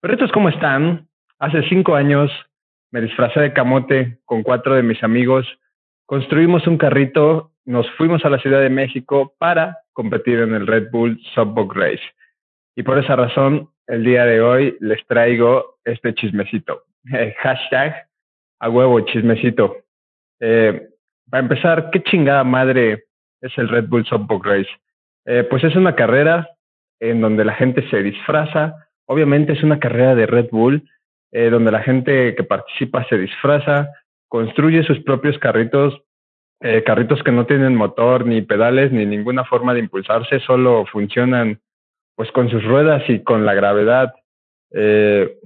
Perritos, ¿cómo están? Hace cinco años me disfracé de camote con cuatro de mis amigos, construimos un carrito, nos fuimos a la Ciudad de México para competir en el Red Bull Subbook Race. Y por esa razón, el día de hoy les traigo este chismecito. hashtag a huevo chismecito. Eh, para empezar, ¿qué chingada madre es el Red Bull Subbook Race? Eh, pues es una carrera en donde la gente se disfraza Obviamente es una carrera de Red Bull eh, donde la gente que participa se disfraza, construye sus propios carritos, eh, carritos que no tienen motor ni pedales ni ninguna forma de impulsarse, solo funcionan pues con sus ruedas y con la gravedad. Eh,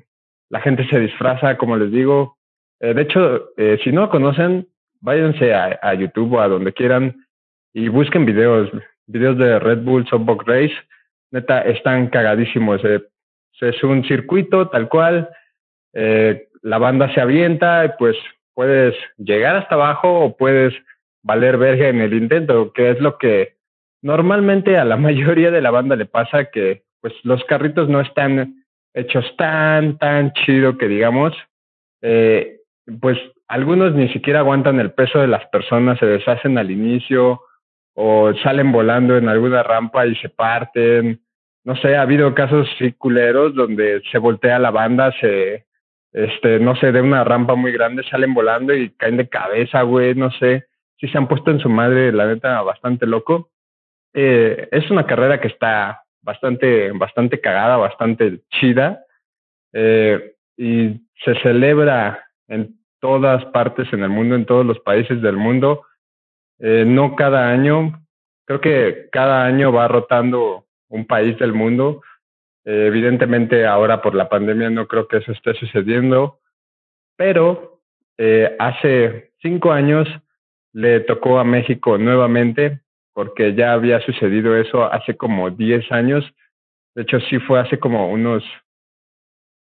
la gente se disfraza, como les digo. de hecho, si no conocen, váyanse a, YouTube o a donde quieran y busquen videos, videos de Red Bull Softbox Race. Neta, están cagadísimos es un circuito tal cual, eh, la banda se avienta y pues puedes llegar hasta abajo o puedes valer verga en el intento, que es lo que normalmente a la mayoría de la banda le pasa que pues los carritos no están hechos tan, tan chido que digamos, eh, pues algunos ni siquiera aguantan el peso de las personas, se deshacen al inicio o salen volando en alguna rampa y se parten no sé, ha habido casos circuleros donde se voltea la banda, se, este, no sé, de una rampa muy grande salen volando y caen de cabeza, güey, no sé, si se han puesto en su madre, la neta, bastante loco. Eh, es una carrera que está bastante, bastante cagada, bastante chida, eh, y se celebra en todas partes en el mundo, en todos los países del mundo, eh, no cada año, creo que cada año va rotando un país del mundo. Eh, evidentemente ahora por la pandemia no creo que eso esté sucediendo, pero eh, hace cinco años le tocó a México nuevamente porque ya había sucedido eso hace como diez años. De hecho, sí fue hace como unos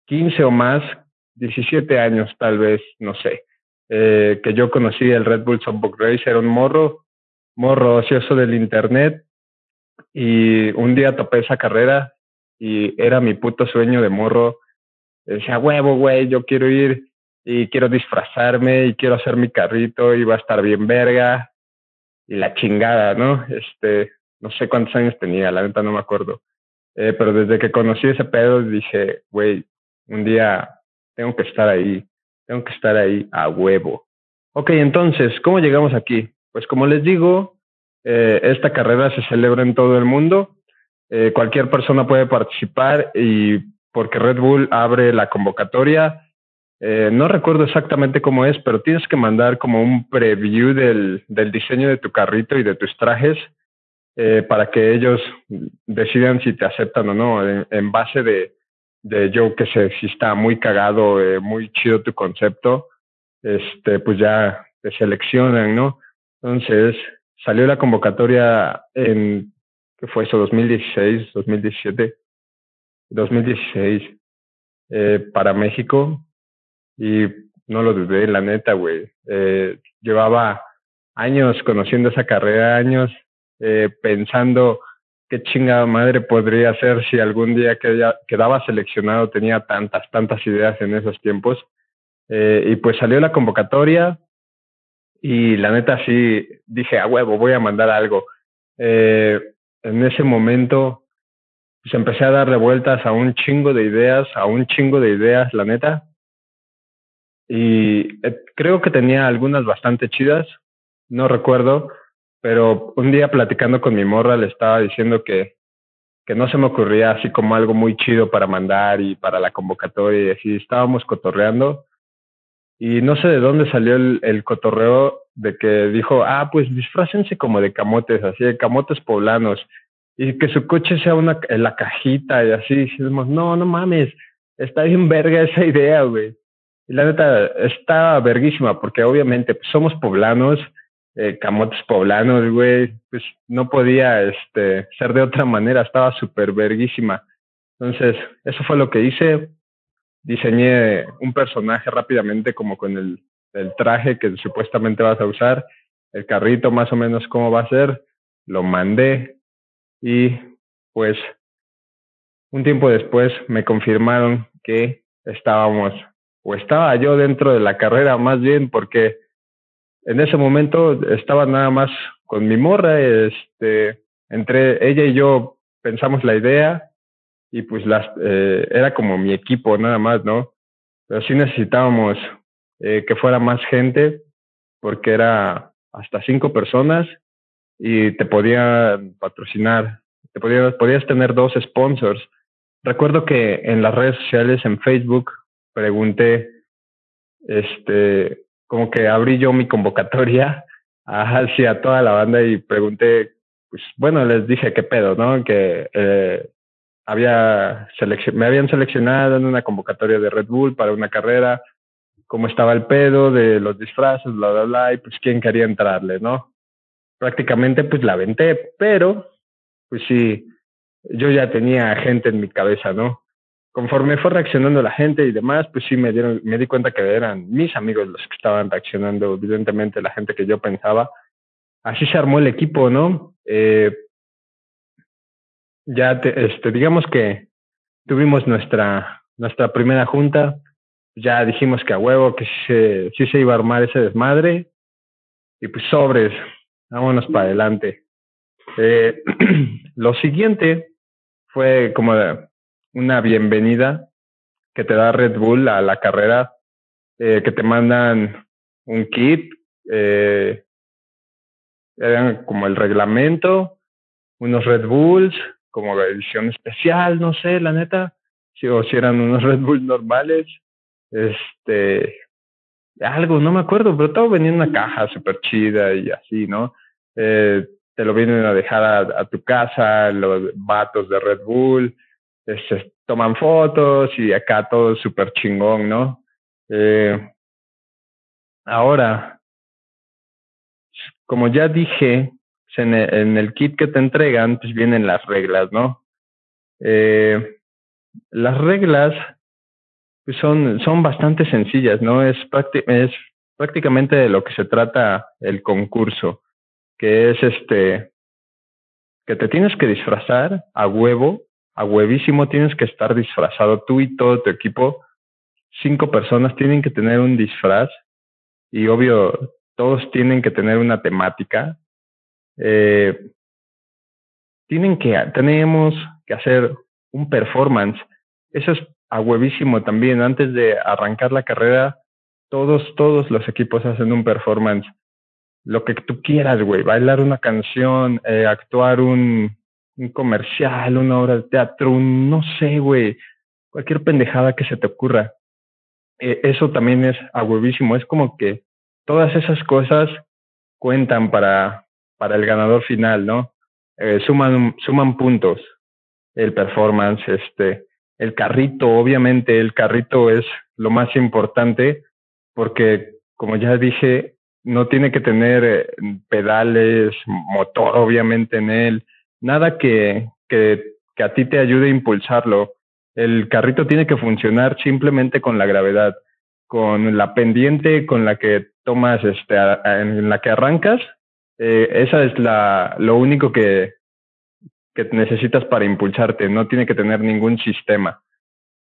quince o más, diecisiete años tal vez, no sé, eh, que yo conocí el Red Bull Softbox Race, era un morro, morro ocioso del internet, y un día topé esa carrera y era mi puto sueño de morro. Decía, huevo, güey, yo quiero ir y quiero disfrazarme y quiero hacer mi carrito y va a estar bien verga. Y la chingada, ¿no? Este, no sé cuántos años tenía, la neta no me acuerdo. Eh, pero desde que conocí ese pedo dije, güey, un día tengo que estar ahí, tengo que estar ahí a huevo. Ok, entonces, ¿cómo llegamos aquí? Pues como les digo, eh, esta carrera se celebra en todo el mundo. Eh, cualquier persona puede participar y porque Red Bull abre la convocatoria. Eh, no recuerdo exactamente cómo es, pero tienes que mandar como un preview del, del diseño de tu carrito y de tus trajes para que ellos decidan si te aceptan o no, en, base de, de yo que sé, si está muy cagado, muy chido tu concepto, este, pues ya te seleccionan, ¿no? Entonces, salió la convocatoria en, ¿qué fue eso? 2016, 2017, 2016, eh, para México y no lo dudé, la neta, güey. Eh, llevaba años conociendo esa carrera, años eh, pensando qué chingada madre podría ser si algún día quedaba seleccionado, tenía tantas, tantas ideas en esos tiempos. Eh, y pues salió la convocatoria, y la neta sí dije, a huevo, voy a mandar algo. Eh, en ese momento pues empecé a darle vueltas a un chingo de ideas, a un chingo de ideas, la neta. Y eh, creo que tenía algunas bastante chidas, no recuerdo, pero un día platicando con mi morra le estaba diciendo que, que no se me ocurría así como algo muy chido para mandar y para la convocatoria y estábamos cotorreando y no sé de dónde salió el, cotorreo de que dijo, ah, pues disfrácense como de camotes, así de camotes poblanos, y que su coche sea una la cajita y así. Y decimos, no, no mames, está bien verga esa idea, güey. Y la neta, está verguísima, porque obviamente pues, somos poblanos, eh, camotes poblanos, güey, pues no podía este, ser de otra manera, estaba súper verguísima. Entonces, eso fue lo que hice diseñé un personaje rápidamente como con el, traje que supuestamente vas a usar, el carrito más o menos cómo va a ser, lo mandé y pues un tiempo después me confirmaron que estábamos, o estaba yo dentro de la carrera más bien, porque en ese momento estaba nada más con mi morra, este, entre ella y yo pensamos la idea y pues las, eh, era como mi equipo nada más, ¿no? Pero sí necesitábamos eh, que fuera más gente porque era hasta cinco personas y te podían patrocinar, te podías, podías tener dos sponsors. Recuerdo que en las redes sociales, en Facebook, pregunté, este, como que abrí yo mi convocatoria hacia toda la banda y pregunté, pues bueno, les dije qué pedo, ¿no? Que eh, había me habían seleccionado en una convocatoria de Red Bull para una carrera, cómo estaba el pedo de los disfraces, bla, bla, bla, y pues quién quería entrarle, ¿no? Prácticamente pues la aventé, pero pues sí, yo ya tenía gente en mi cabeza, ¿no? Conforme fue reaccionando la gente y demás, pues sí me dieron, me di cuenta que eran mis amigos los que estaban reaccionando, evidentemente la gente que yo pensaba. Así se armó el equipo, ¿no? Eh, ya, este, digamos que tuvimos nuestra, nuestra primera junta, ya dijimos que a huevo, que se, sí se iba a armar ese desmadre, y pues sobres, vámonos para adelante. Eh, lo siguiente fue como una bienvenida que te da Red Bull a la carrera, eh, que te mandan un kit, eh, eran como el reglamento, unos Red Bulls, como la edición especial, no sé, la neta, si, o si eran unos Red Bull normales, este, algo, no me acuerdo, pero todo venía en una caja súper chida y así, ¿no? Eh, te lo vienen a dejar a, tu casa, los vatos de Red Bull, este, toman fotos y acá todo súper chingón, ¿no? Eh, ahora, como ya dije, en el, en el, kit que te entregan, pues vienen las reglas, ¿no? Eh, las reglas pues son, son bastante sencillas, ¿no? Es, es prácticamente de lo que se trata el concurso, que es este, que te tienes que disfrazar a huevo, a huevísimo tienes que estar disfrazado tú y todo tu equipo. Cinco personas tienen que tener un disfraz y obvio todos tienen que tener una temática. Eh, tienen que, tenemos que hacer un performance. Eso es a huevísimo también. Antes de arrancar la carrera, todos, todos los equipos hacen un performance. Lo que tú quieras, güey. Bailar una canción, eh, actuar un, un comercial, una obra de teatro, un, no sé, güey. Cualquier pendejada que se te ocurra. Eh, eso también es a huevísimo. Es como que todas esas cosas cuentan para, para el ganador final, ¿no? Eh, suman, suman puntos. El performance, este, el carrito, obviamente el carrito es lo más importante porque, como ya dije, no tiene que tener eh, pedales, motor obviamente en él, nada que, que, que a ti te ayude a impulsarlo. El carrito tiene que funcionar simplemente con la gravedad, con la pendiente con la que tomas, este, en la que arrancas. Eh, esa es la, lo único que, que necesitas para impulsarte, no tiene que tener ningún sistema.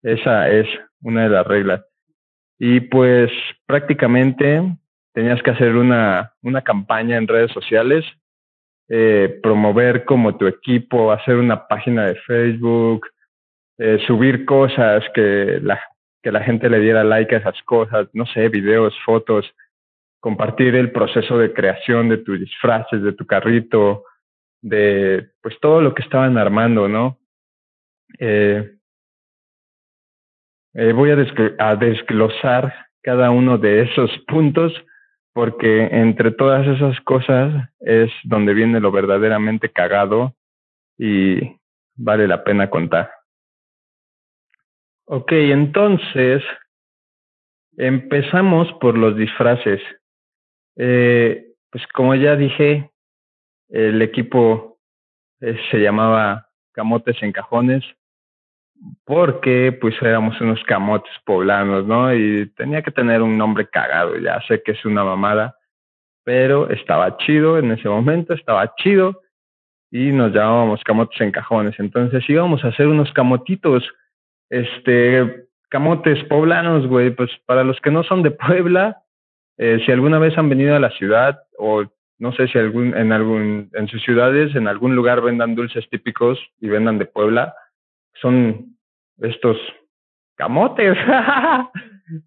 Esa es una de las reglas. Y pues prácticamente tenías que hacer una, una campaña en redes sociales, eh, promover como tu equipo, hacer una página de Facebook, eh, subir cosas que la, que la gente le diera like a esas cosas, no sé, videos, fotos, compartir el proceso de creación de tus disfraces, de tu carrito, de pues todo lo que estaban armando, ¿no? Eh, eh, voy a, desglosar cada uno de esos puntos porque entre todas esas cosas es donde viene lo verdaderamente cagado y vale la pena contar. Ok, entonces empezamos por los disfraces. Eh, pues como ya dije, el equipo eh, se llamaba Camotes en Cajones porque pues éramos unos camotes poblanos, ¿no? Y tenía que tener un nombre cagado, ya sé que es una mamada, pero estaba chido en ese momento, estaba chido y nos llamábamos camotes en cajones. Entonces íbamos a hacer unos camotitos, este, camotes poblanos, güey, pues para los que no son de Puebla, eh, si alguna vez han venido a la ciudad o no sé si algún, en algún, en sus ciudades, en algún lugar vendan dulces típicos y vendan de Puebla, son estos camotes.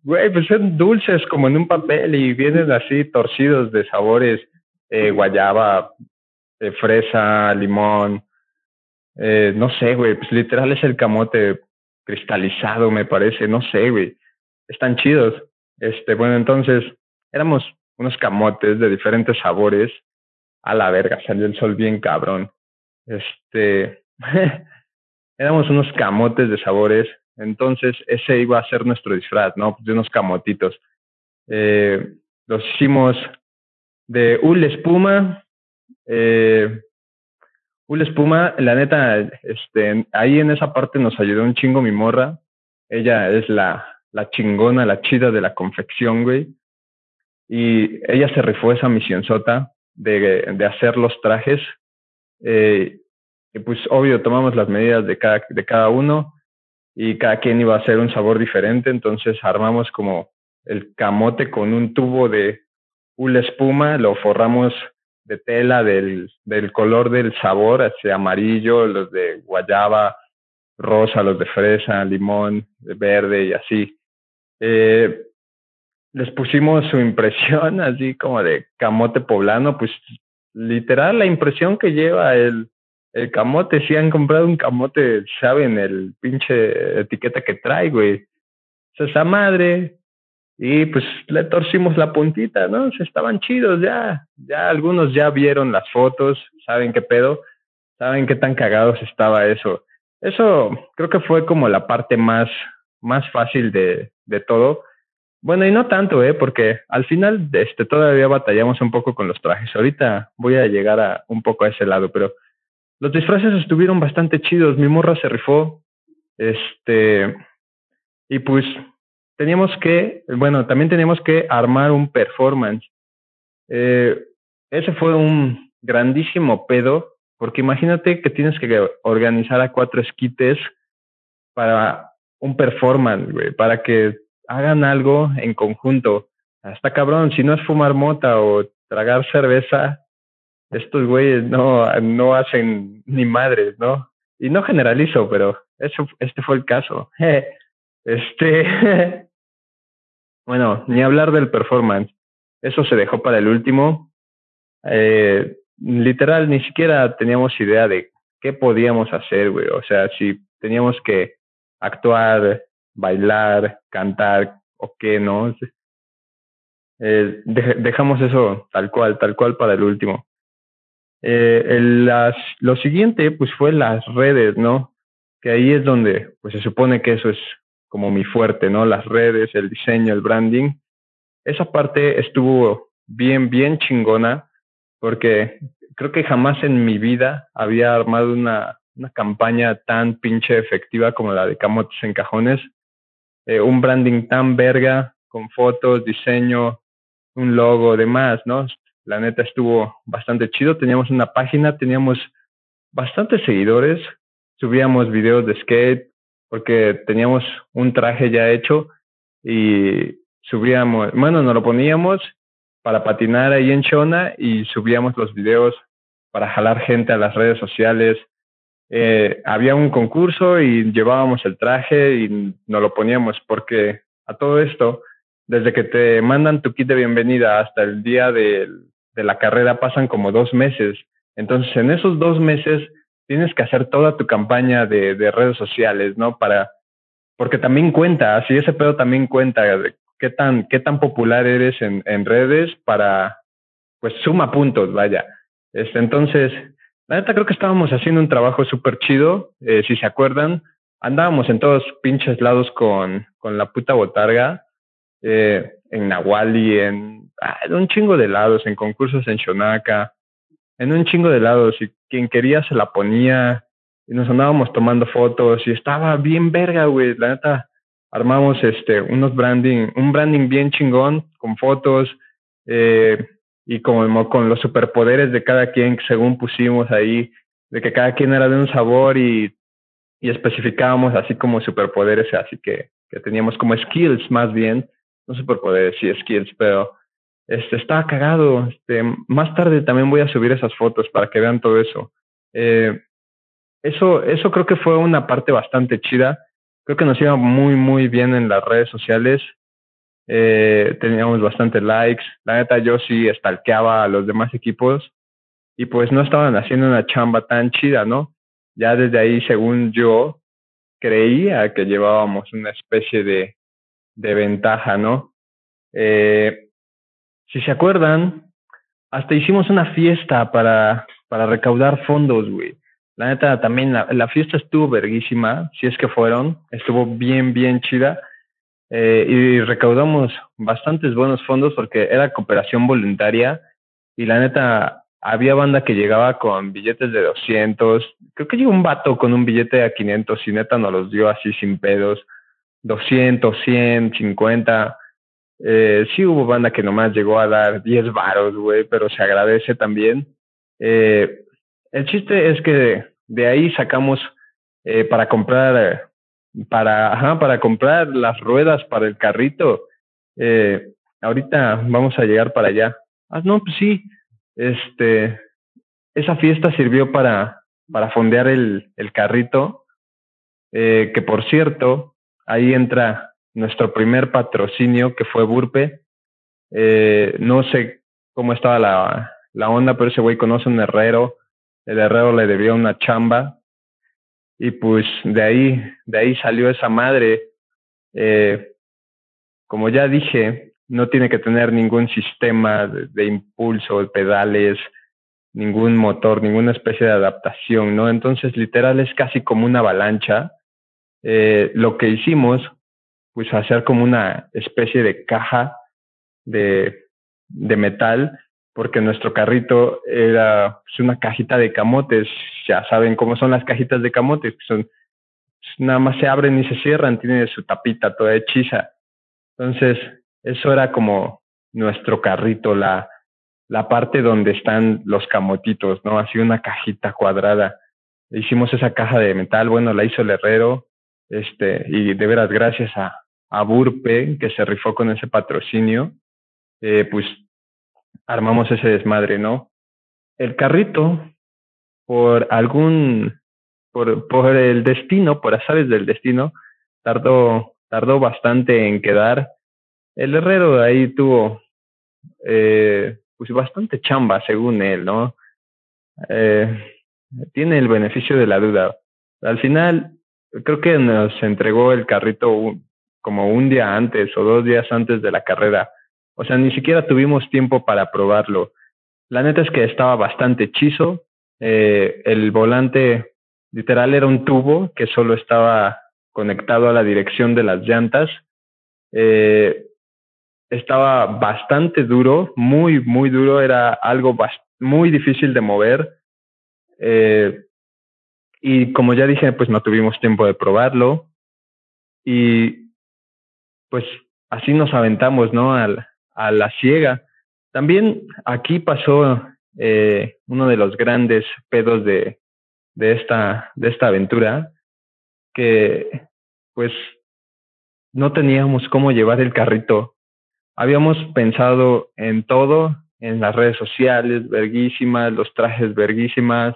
Güey, pues son dulces como en un papel y vienen así torcidos de sabores, eh, guayaba, eh, fresa, limón, eh, no sé, güey, pues literal es el camote cristalizado, me parece, no sé, güey, están chidos. Este, bueno, entonces, éramos unos camotes de diferentes sabores. A la verga, salió el sol bien cabrón. Este, éramos unos camotes de sabores entonces, ese iba a ser nuestro disfraz, ¿no? De unos camotitos. Eh, los hicimos de Ul Espuma. Eh, Espuma, la neta, este, ahí en esa parte nos ayudó un chingo mi morra. Ella es la, la chingona, la chida de la confección, güey. Y ella se rifó esa misión sota de, de hacer los trajes. Eh, y pues obvio tomamos las medidas de cada, de cada uno y cada quien iba a hacer un sabor diferente, entonces armamos como el camote con un tubo de una espuma, lo forramos de tela del, del color del sabor, así amarillo, los de guayaba, rosa, los de fresa, limón, verde y así. Eh, les pusimos su impresión así como de camote poblano, pues literal la impresión que lleva el, el camote, si han comprado un camote, saben el pinche etiqueta que trae, güey. Es esa madre. Y pues le torcimos la puntita, ¿no? Se estaban chidos ya. Ya algunos ya vieron las fotos, saben qué pedo, saben qué tan cagados estaba eso. Eso creo que fue como la parte más, más fácil de, de todo. Bueno, y no tanto, ¿eh? Porque al final este, todavía batallamos un poco con los trajes. Ahorita voy a llegar a un poco a ese lado, pero los disfraces estuvieron bastante chidos. Mi morra se rifó. Este. Y pues teníamos que, bueno, también teníamos que armar un performance. Eh, ese fue un grandísimo pedo, porque imagínate que tienes que organizar a cuatro esquites para un performance, güey, para que hagan algo en conjunto. Hasta cabrón, si no es fumar mota o tragar cerveza, estos güeyes no, no hacen ni madres, ¿no? Y no generalizo, pero eso, este fue el caso. Este, bueno, ni hablar del performance. Eso se dejó para el último. Eh, literal, ni siquiera teníamos idea de qué podíamos hacer, güey. O sea, si teníamos que actuar, bailar, cantar o qué, ¿no? Eh, dejamos eso tal cual, tal cual para el último. Eh, las, lo siguiente, pues fue las redes, ¿no? Que ahí es donde, pues se supone que eso es como mi fuerte, ¿no? Las redes, el diseño, el branding. Esa parte estuvo bien, bien chingona, porque creo que jamás en mi vida había armado una, una campaña tan pinche efectiva como la de Camotes en Cajones. Eh, un branding tan verga, con fotos, diseño, un logo, demás, ¿no? La neta estuvo bastante chido. Teníamos una página, teníamos bastantes seguidores, subíamos videos de skate porque teníamos un traje ya hecho y subíamos, bueno, nos lo poníamos para patinar ahí en Shona y subíamos los videos para jalar gente a las redes sociales. Eh, había un concurso y llevábamos el traje y nos lo poníamos porque a todo esto, desde que te mandan tu kit de bienvenida hasta el día de la carrera pasan como dos meses. Entonces, en esos dos meses tienes que hacer toda tu campaña de, de redes sociales, ¿no? Para, porque también cuenta, así ese pedo también cuenta de qué tan, qué tan popular eres en, en redes para, pues suma puntos, vaya. Este, entonces, la neta creo que estábamos haciendo un trabajo súper chido, eh, si se acuerdan, andábamos en todos pinches lados con, con la puta botarga, eh, en Nahuali, en ah, un chingo de lados, en concursos en Shonaka, en un chingo de lados, y quien quería se la ponía, y nos andábamos tomando fotos, y estaba bien verga, güey, la neta, armamos este, unos branding, un branding bien chingón, con fotos, eh, y como con los superpoderes de cada quien, según pusimos ahí, de que cada quien era de un sabor y, y especificábamos así como superpoderes, así que que teníamos como skills más bien, no poder decir skills, pero este, estaba cagado. Este, más tarde también voy a subir esas fotos para que vean todo eso. Eh, eso, eso creo que fue una parte bastante chida. Creo que nos iba muy, muy bien en las redes sociales. Eh, teníamos bastante likes. La neta, yo sí estalqueaba a los demás equipos y pues no estaban haciendo una chamba tan chida, ¿no? Ya desde ahí, según yo, creía que llevábamos una especie de, de ventaja, ¿no? Eh, si se acuerdan, hasta hicimos una fiesta para, para recaudar fondos, güey. La neta, también la, la, fiesta estuvo verguísima, si es que fueron, estuvo bien, bien chida. Eh, y recaudamos bastantes buenos fondos porque era cooperación voluntaria y la neta, había banda que llegaba con billetes de 200. Creo que llegó un vato con un billete de 500 y neta nos los dio así sin pedos. 200, 100, 50. Eh, sí hubo banda que nomás llegó a dar 10 varos, güey, pero se agradece también. Eh, el chiste es que de, ahí sacamos eh, para comprar, para, ajá, para comprar las ruedas para el carrito. Eh, ahorita vamos a llegar para allá. Ah, no, pues sí, este, esa fiesta sirvió para, para fondear el, el carrito, eh, que por cierto, ahí entra nuestro primer patrocinio que fue Burpe. Eh, no sé cómo estaba la, la onda, pero ese güey conoce un herrero. El herrero le debió una chamba. Y pues de ahí, de ahí salió esa madre. Eh, como ya dije, no tiene que tener ningún sistema de, de impulso, pedales, ningún motor, ninguna especie de adaptación, ¿no? Entonces, literal, es casi como una avalancha. Eh, lo que hicimos pues hacer como una especie de caja de, de metal, porque nuestro carrito era pues, una cajita de camotes, ya saben cómo son las cajitas de camotes, que son, nada más se abren y se cierran, tiene su tapita toda hechiza. Entonces, eso era como nuestro carrito, la, la parte donde están los camotitos, ¿no? Así una cajita cuadrada. Hicimos esa caja de metal, bueno, la hizo el herrero, este, y de veras, gracias a, a Burpe, que se rifó con ese patrocinio, eh, pues armamos ese desmadre, ¿no? El carrito, por algún, por, por el destino, por azares del destino, tardó, tardó bastante en quedar. El herrero ahí tuvo, eh, pues bastante chamba, según él, ¿no? Eh, tiene el beneficio de la duda. Al final, creo que nos entregó el carrito como un día antes o dos días antes de la carrera. O sea, ni siquiera tuvimos tiempo para probarlo. La neta es que estaba bastante hechizo. Eh, el volante literal era un tubo que solo estaba conectado a la dirección de las llantas. Eh, estaba bastante duro, muy, muy duro. Era algo muy difícil de mover. Eh, y como ya dije, pues no tuvimos tiempo de probarlo. Y pues así nos aventamos, ¿no? A la ciega. También aquí pasó eh, uno de los grandes pedos de, de, esta, de esta aventura, que pues no teníamos cómo llevar el carrito. Habíamos pensado en todo, en las redes sociales, verguísimas, los trajes verguísimas,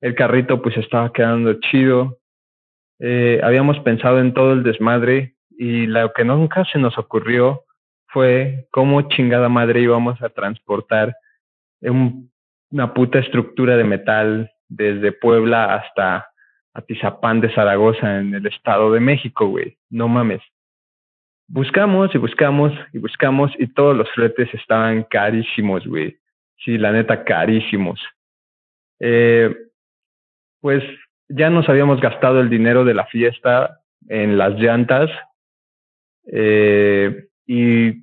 el carrito pues estaba quedando chido. Eh, habíamos pensado en todo el desmadre y lo que nunca se nos ocurrió fue cómo chingada madre íbamos a transportar un, una puta estructura de metal desde Puebla hasta Atizapán de Zaragoza en el Estado de México, güey. No mames. Buscamos y buscamos y buscamos y todos los fletes estaban carísimos, güey. Sí, la neta, carísimos. Eh, pues ya nos habíamos gastado el dinero de la fiesta en las llantas eh, y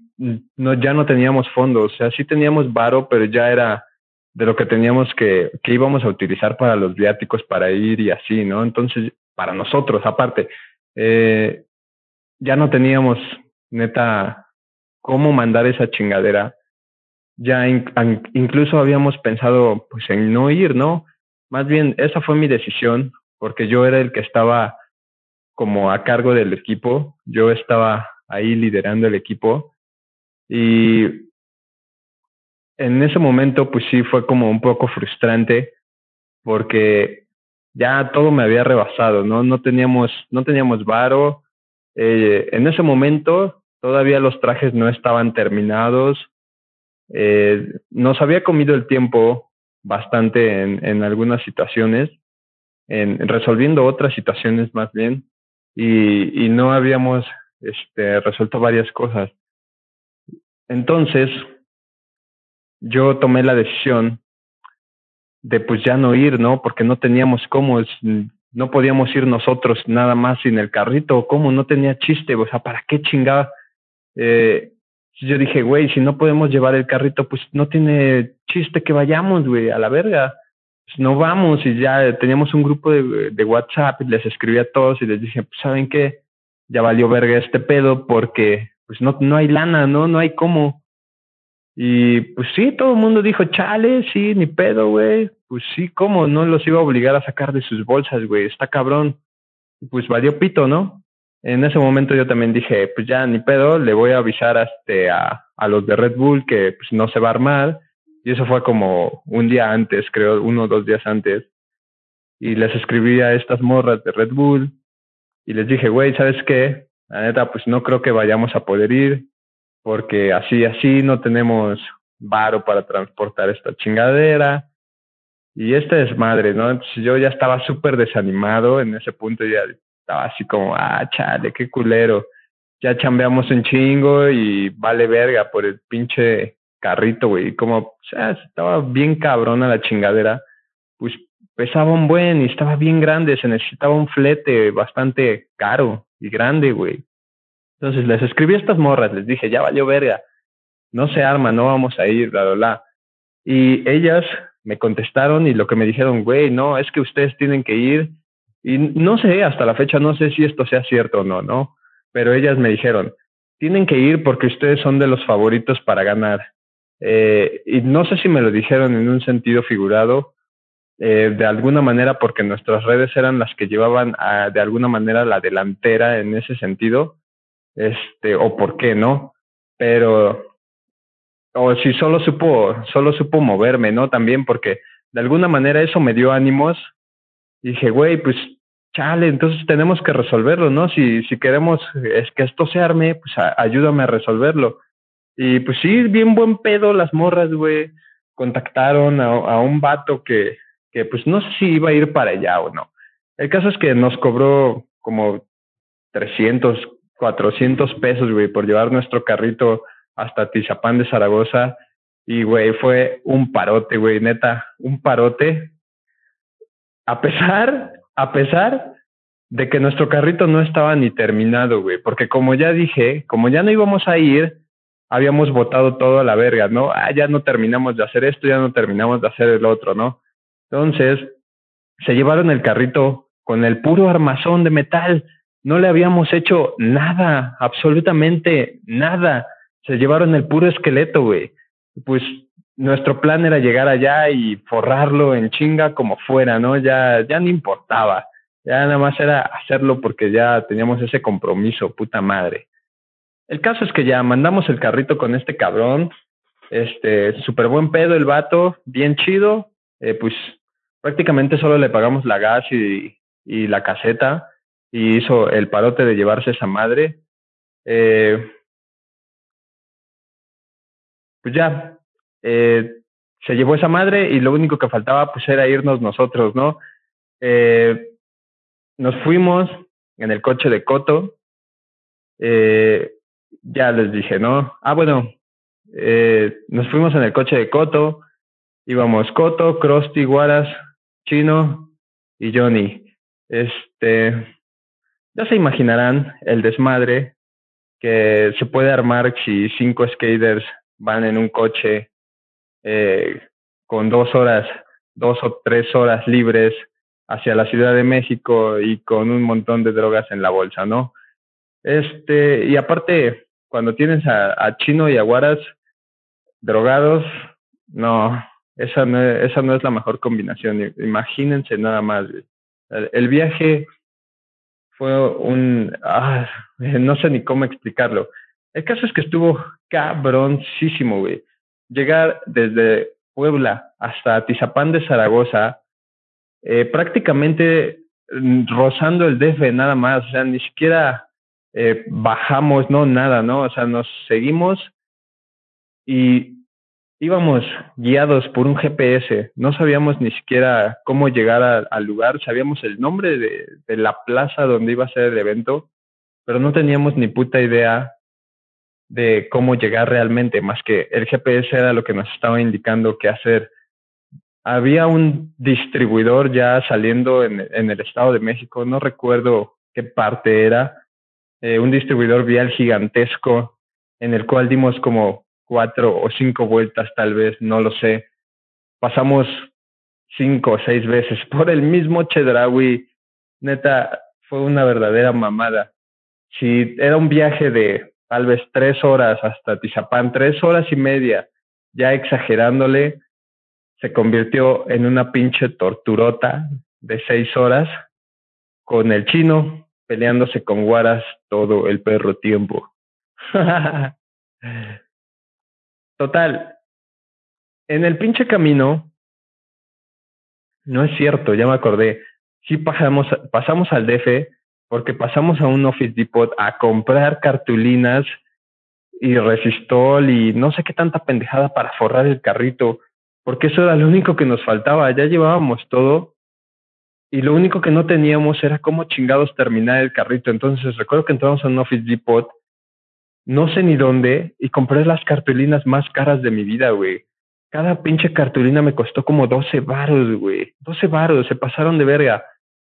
no, ya no teníamos fondos, o sea, sí teníamos varo, pero ya era de lo que teníamos que, que íbamos a utilizar para los viáticos para ir y así, ¿no? Entonces, para nosotros, aparte, eh, ya no teníamos neta cómo mandar esa chingadera. Ya in, incluso habíamos pensado pues en no ir, ¿no? Más bien, esa fue mi decisión, porque yo era el que estaba como a cargo del equipo. Yo estaba ahí liderando el equipo y en ese momento pues sí fue como un poco frustrante porque ya todo me había rebasado, ¿no? No teníamos, no teníamos varo. Eh, en ese momento todavía los trajes no estaban terminados. Eh, nos había comido el tiempo bastante en, en algunas situaciones, en, resolviendo otras situaciones más bien, y, y no habíamos este, resuelto varias cosas. Entonces, yo tomé la decisión de pues ya no ir, ¿no? Porque no teníamos cómo, no podíamos ir nosotros nada más sin el carrito, ¿cómo? No tenía chiste, o sea, ¿para qué chingada? Eh, yo dije, güey, si no podemos llevar el carrito, pues no tiene chiste que vayamos, güey, a la verga. Pues no vamos y ya teníamos un grupo de, de WhatsApp y les escribí a todos y les dije, pues saben qué, ya valió verga este pedo porque pues no, no hay lana, ¿no? No hay cómo. Y pues sí, todo el mundo dijo, chale, sí, ni pedo, güey. Pues sí, ¿cómo? No los iba a obligar a sacar de sus bolsas, güey. Está cabrón. Pues valió pito, ¿no? En ese momento yo también dije, pues ya, ni pedo, le voy a avisar este, a, a los de Red Bull que pues no se va a armar. Y eso fue como un día antes, creo, uno o dos días antes. Y les escribí a estas morras de Red Bull y les dije, güey, ¿sabes qué? La neta, pues no creo que vayamos a poder ir porque así, así no tenemos varo para transportar esta chingadera. Y este desmadre, ¿no? Entonces yo ya estaba súper desanimado en ese punto, ya estaba así como, ah, chale, qué culero. Ya chambeamos un chingo y vale verga por el pinche carrito, güey. Como, o sea, estaba bien cabrona la chingadera. Pues pesaba un buen y estaba bien grande, se necesitaba un flete bastante caro y grande, güey. Entonces les escribí a estas morras, les dije, ya valió verga, no se arma, no vamos a ir, bla, bla, bla. Y ellas me contestaron y lo que me dijeron, güey, no, es que ustedes tienen que ir. Y no sé, hasta la fecha no sé si esto sea cierto o no, ¿no? Pero ellas me dijeron, tienen que ir porque ustedes son de los favoritos para ganar. Eh, y no sé si me lo dijeron en un sentido figurado, eh, de alguna manera porque nuestras redes eran las que llevaban a, de alguna manera la delantera en ese sentido este, o por qué no, pero, o si solo supo, solo supo moverme, ¿no? También porque de alguna manera eso me dio ánimos y dije, güey, pues chale, entonces tenemos que resolverlo, ¿no? Si, si queremos es que esto se arme, pues ayúdame a resolverlo. Y pues sí, bien buen pedo las morras, güey. Contactaron a, a un vato que, que pues no sé si iba a ir para allá o no. El caso es que nos cobró como 300, 400 pesos, güey, por llevar nuestro carrito hasta Tizapán de Zaragoza. Y, güey, fue un parote, güey, neta, un parote. A pesar, a pesar de que nuestro carrito no estaba ni terminado, güey, porque como ya dije, como ya no íbamos a ir, habíamos botado todo a la verga, ¿no? Ah, ya no terminamos de hacer esto, ya no terminamos de hacer el otro, ¿no? Entonces, se llevaron el carrito con el puro armazón de metal no le habíamos hecho nada, absolutamente nada. Se llevaron el puro esqueleto, güey. Pues nuestro plan era llegar allá y forrarlo en chinga como fuera, ¿no? Ya, ya no importaba. Ya nada más era hacerlo porque ya teníamos ese compromiso, puta madre. El caso es que ya mandamos el carrito con este cabrón. Este, súper buen pedo el vato, bien chido. Eh, pues prácticamente solo le pagamos la gas y, y la caseta y hizo el parote de llevarse esa madre. Eh, pues ya, eh, se llevó esa madre y lo único que faltaba pues era irnos nosotros, ¿no? Eh, nos fuimos en el coche de Coto, ya les dije, ¿no? Ah, bueno, nos fuimos en el coche de Coto, íbamos Coto, Krusty, Guaras, Chino y Johnny. Este, ya se imaginarán el desmadre que se puede armar si cinco skaters van en un coche eh, con dos horas, dos o tres horas libres hacia la Ciudad de México y con un montón de drogas en la bolsa, ¿no? Este, y aparte, cuando tienes a, a Chino y Aguaras drogados, no, esa no, esa no es la mejor combinación. Imagínense nada más. El, viaje fue un, ah, no sé ni cómo explicarlo. El caso es que estuvo cabroncísimo, güey. Llegar desde Puebla hasta Tizapán de Zaragoza, eh, prácticamente mm, rozando el DF nada más, o sea, ni siquiera eh, bajamos, no, nada, ¿no? O sea, nos seguimos y íbamos guiados por un GPS, no sabíamos ni siquiera cómo llegar al lugar, sabíamos el nombre de, de la plaza donde iba a ser el evento, pero no teníamos ni puta idea de cómo llegar realmente, más que el GPS era lo que nos estaba indicando qué hacer. Había un distribuidor ya saliendo en, en el Estado de México, no recuerdo qué parte era, eh, un distribuidor vial gigantesco en el cual dimos como cuatro o cinco vueltas tal vez, no lo sé. Pasamos cinco o seis veces por el mismo Chedraui. Neta, fue una verdadera mamada. Si era un viaje de tal vez tres horas hasta Tizapán, tres horas y media, ya exagerándole, se convirtió en una pinche torturota de seis horas con el chino peleándose con guaras todo el perro tiempo. Total, en el pinche camino, no es cierto, ya me acordé, sí pasamos, pasamos al DF porque pasamos a un Office Depot a comprar cartulinas y resistol y no sé qué tanta pendejada para forrar el carrito, porque eso era lo único que nos faltaba, ya llevábamos todo y lo único que no teníamos era cómo chingados terminar el carrito. Entonces recuerdo que entramos a un Office Depot, no sé ni dónde, y compré las cartulinas más caras de mi vida, güey. Cada pinche cartulina me costó como 12 varos, güey. 12 varos, se pasaron de verga.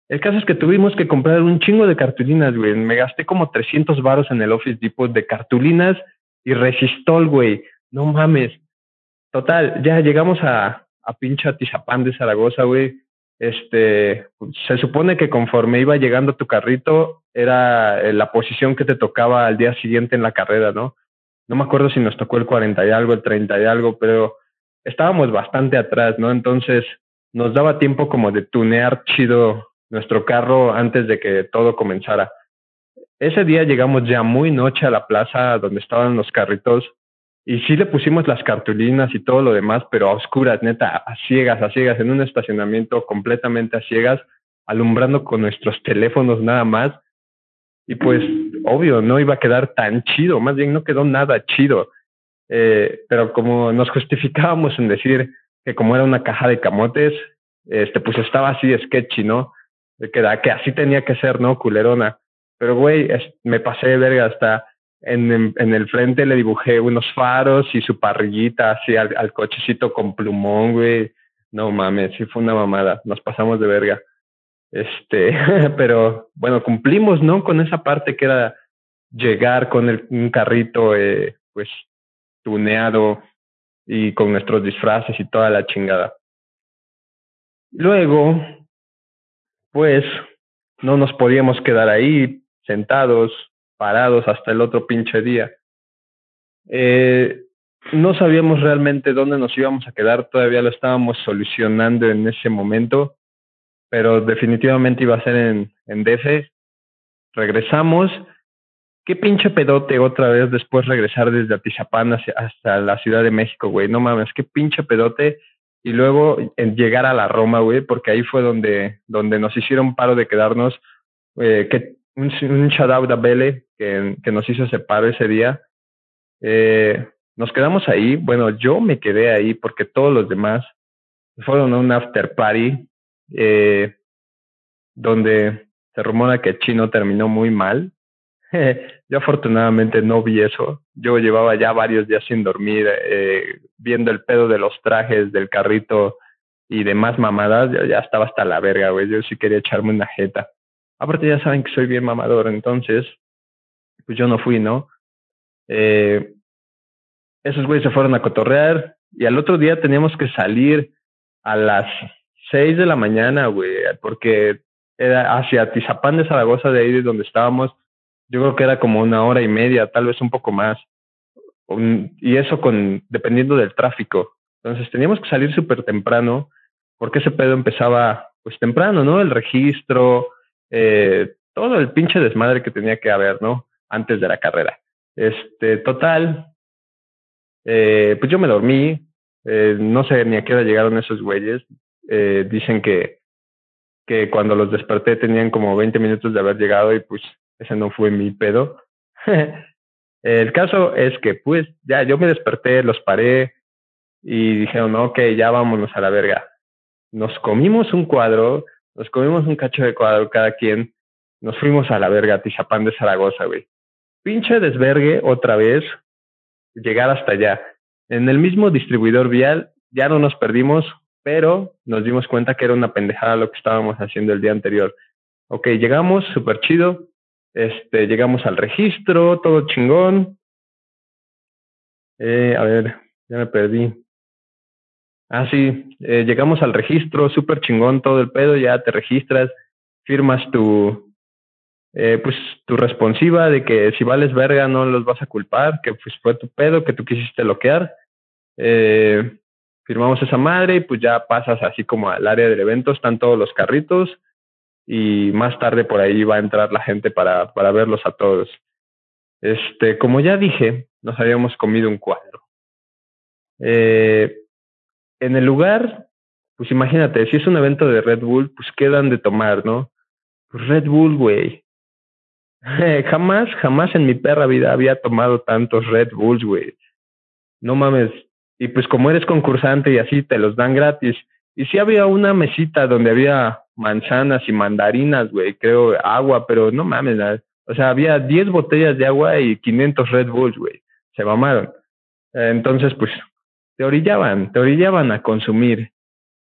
El caso es que tuvimos que comprar un chingo de cartulinas, güey. Me gasté como 300 varos en el Office Depot de cartulinas y resistol, güey. No mames. Total, ya llegamos a, a pinche Atizapán de Zaragoza, güey. Este, se supone que conforme iba llegando tu carrito, era eh, la posición que te tocaba al día siguiente en la carrera, ¿no? No me acuerdo si nos tocó el 40 y algo, el 30 y algo, pero estábamos bastante atrás, ¿no? Entonces nos daba tiempo como de tunear chido nuestro carro antes de que todo comenzara. Ese día llegamos ya muy noche a la plaza donde estaban los carritos y sí le pusimos las cartulinas y todo lo demás, pero a oscuras, neta, a ciegas, a ciegas, en un estacionamiento completamente a ciegas, alumbrando con nuestros teléfonos nada más. Y pues, obvio, no iba a quedar tan chido, más bien no quedó nada chido. Eh, pero como nos justificábamos en decir que como era una caja de camotes, este, pues estaba así sketchy, ¿no? que, que así tenía que ser, ¿no? Culerona. Pero, güey, me pasé de verga hasta en, en, el frente le dibujé unos faros y su parrillita así al, cochecito con plumón, güey. No mames, sí fue una mamada. Nos pasamos de verga. Este, pero bueno, cumplimos, ¿no? Con esa parte que era llegar con el, un carrito, eh, pues, tuneado y con nuestros disfraces y toda la chingada. Luego, pues no nos podíamos quedar ahí sentados, parados hasta el otro pinche día. Eh, no sabíamos realmente dónde nos íbamos a quedar, todavía lo estábamos solucionando en ese momento, pero definitivamente iba a ser en, en DF. Regresamos. Qué pinche pedote otra vez después regresar desde Atizapán hasta la Ciudad de México, güey. No mames, qué pinche pedote y luego en llegar a la Roma, güey, porque ahí fue donde, donde nos hicieron paro de quedarnos, eh, que un, un shout out a que, que nos hizo ese ese día. Eh, nos quedamos ahí, bueno, yo me quedé ahí porque todos los demás fueron a un after party eh, donde se rumora que Chino terminó muy mal. Yo afortunadamente no vi eso. Yo llevaba ya varios días sin dormir, eh, viendo el pedo de los trajes, del carrito y demás mamadas. Ya, estaba hasta la verga, güey. Yo sí quería echarme una jeta. Aparte ya saben que soy bien mamador, entonces, pues yo no fui, ¿no? Eh, esos güeyes se fueron a cotorrear y al otro día teníamos que salir a las seis de la mañana, güey, porque era hacia Tizapán de Zaragoza, de ahí de donde estábamos, yo creo que era como una hora y media, tal vez un poco más. y eso con, dependiendo del tráfico. Entonces teníamos que salir súper temprano, porque ese pedo empezaba pues temprano, ¿no? El registro, eh, todo el pinche desmadre que tenía que haber, ¿no? Antes de la carrera. Este, total, eh, pues yo me dormí, eh, no sé ni a qué hora llegaron esos güeyes, eh, dicen que, que cuando los desperté tenían como 20 minutos de haber llegado y pues ese no fue mi pedo. El caso es que pues ya yo me desperté, los paré y dijeron, ok, ya vámonos a la verga. Nos comimos un cuadro, nos comimos un cacho de cuadro cada quien, nos fuimos a la verga Tizapán de Zaragoza, güey. Pinche desvergue otra vez, llegar hasta allá. En el mismo distribuidor vial ya no nos perdimos, pero nos dimos cuenta que era una pendejada lo que estábamos haciendo el día anterior. Ok, llegamos, súper chido, este, llegamos al registro, todo chingón. Eh, a ver, ya me perdí. Ah, sí, eh, llegamos al registro, súper chingón todo el pedo, ya te registras, firmas tu, eh, pues tu responsiva de que si vales verga no los vas a culpar, que pues fue tu pedo, que tú quisiste bloquear. Eh, firmamos esa madre y pues ya pasas así como al área del evento, están todos los carritos y más tarde por ahí va a entrar la gente para, para verlos a todos. Este, como ya dije, nos habíamos comido un cuadro. Eh, en el lugar, pues imagínate, si es un evento de Red Bull, pues quedan de tomar, ¿no? Pues Red Bull, güey. jamás, jamás en mi perra vida había tomado tantos Red Bulls, güey. No mames. Y pues como eres concursante y así te los dan gratis. Y sí había una mesita donde había manzanas y mandarinas, güey, creo, agua, pero no mames, o sea, había 10 botellas de agua y 500 Red Bulls, güey, se mamaron. Entonces, pues, te orillaban, te orillaban a consumir.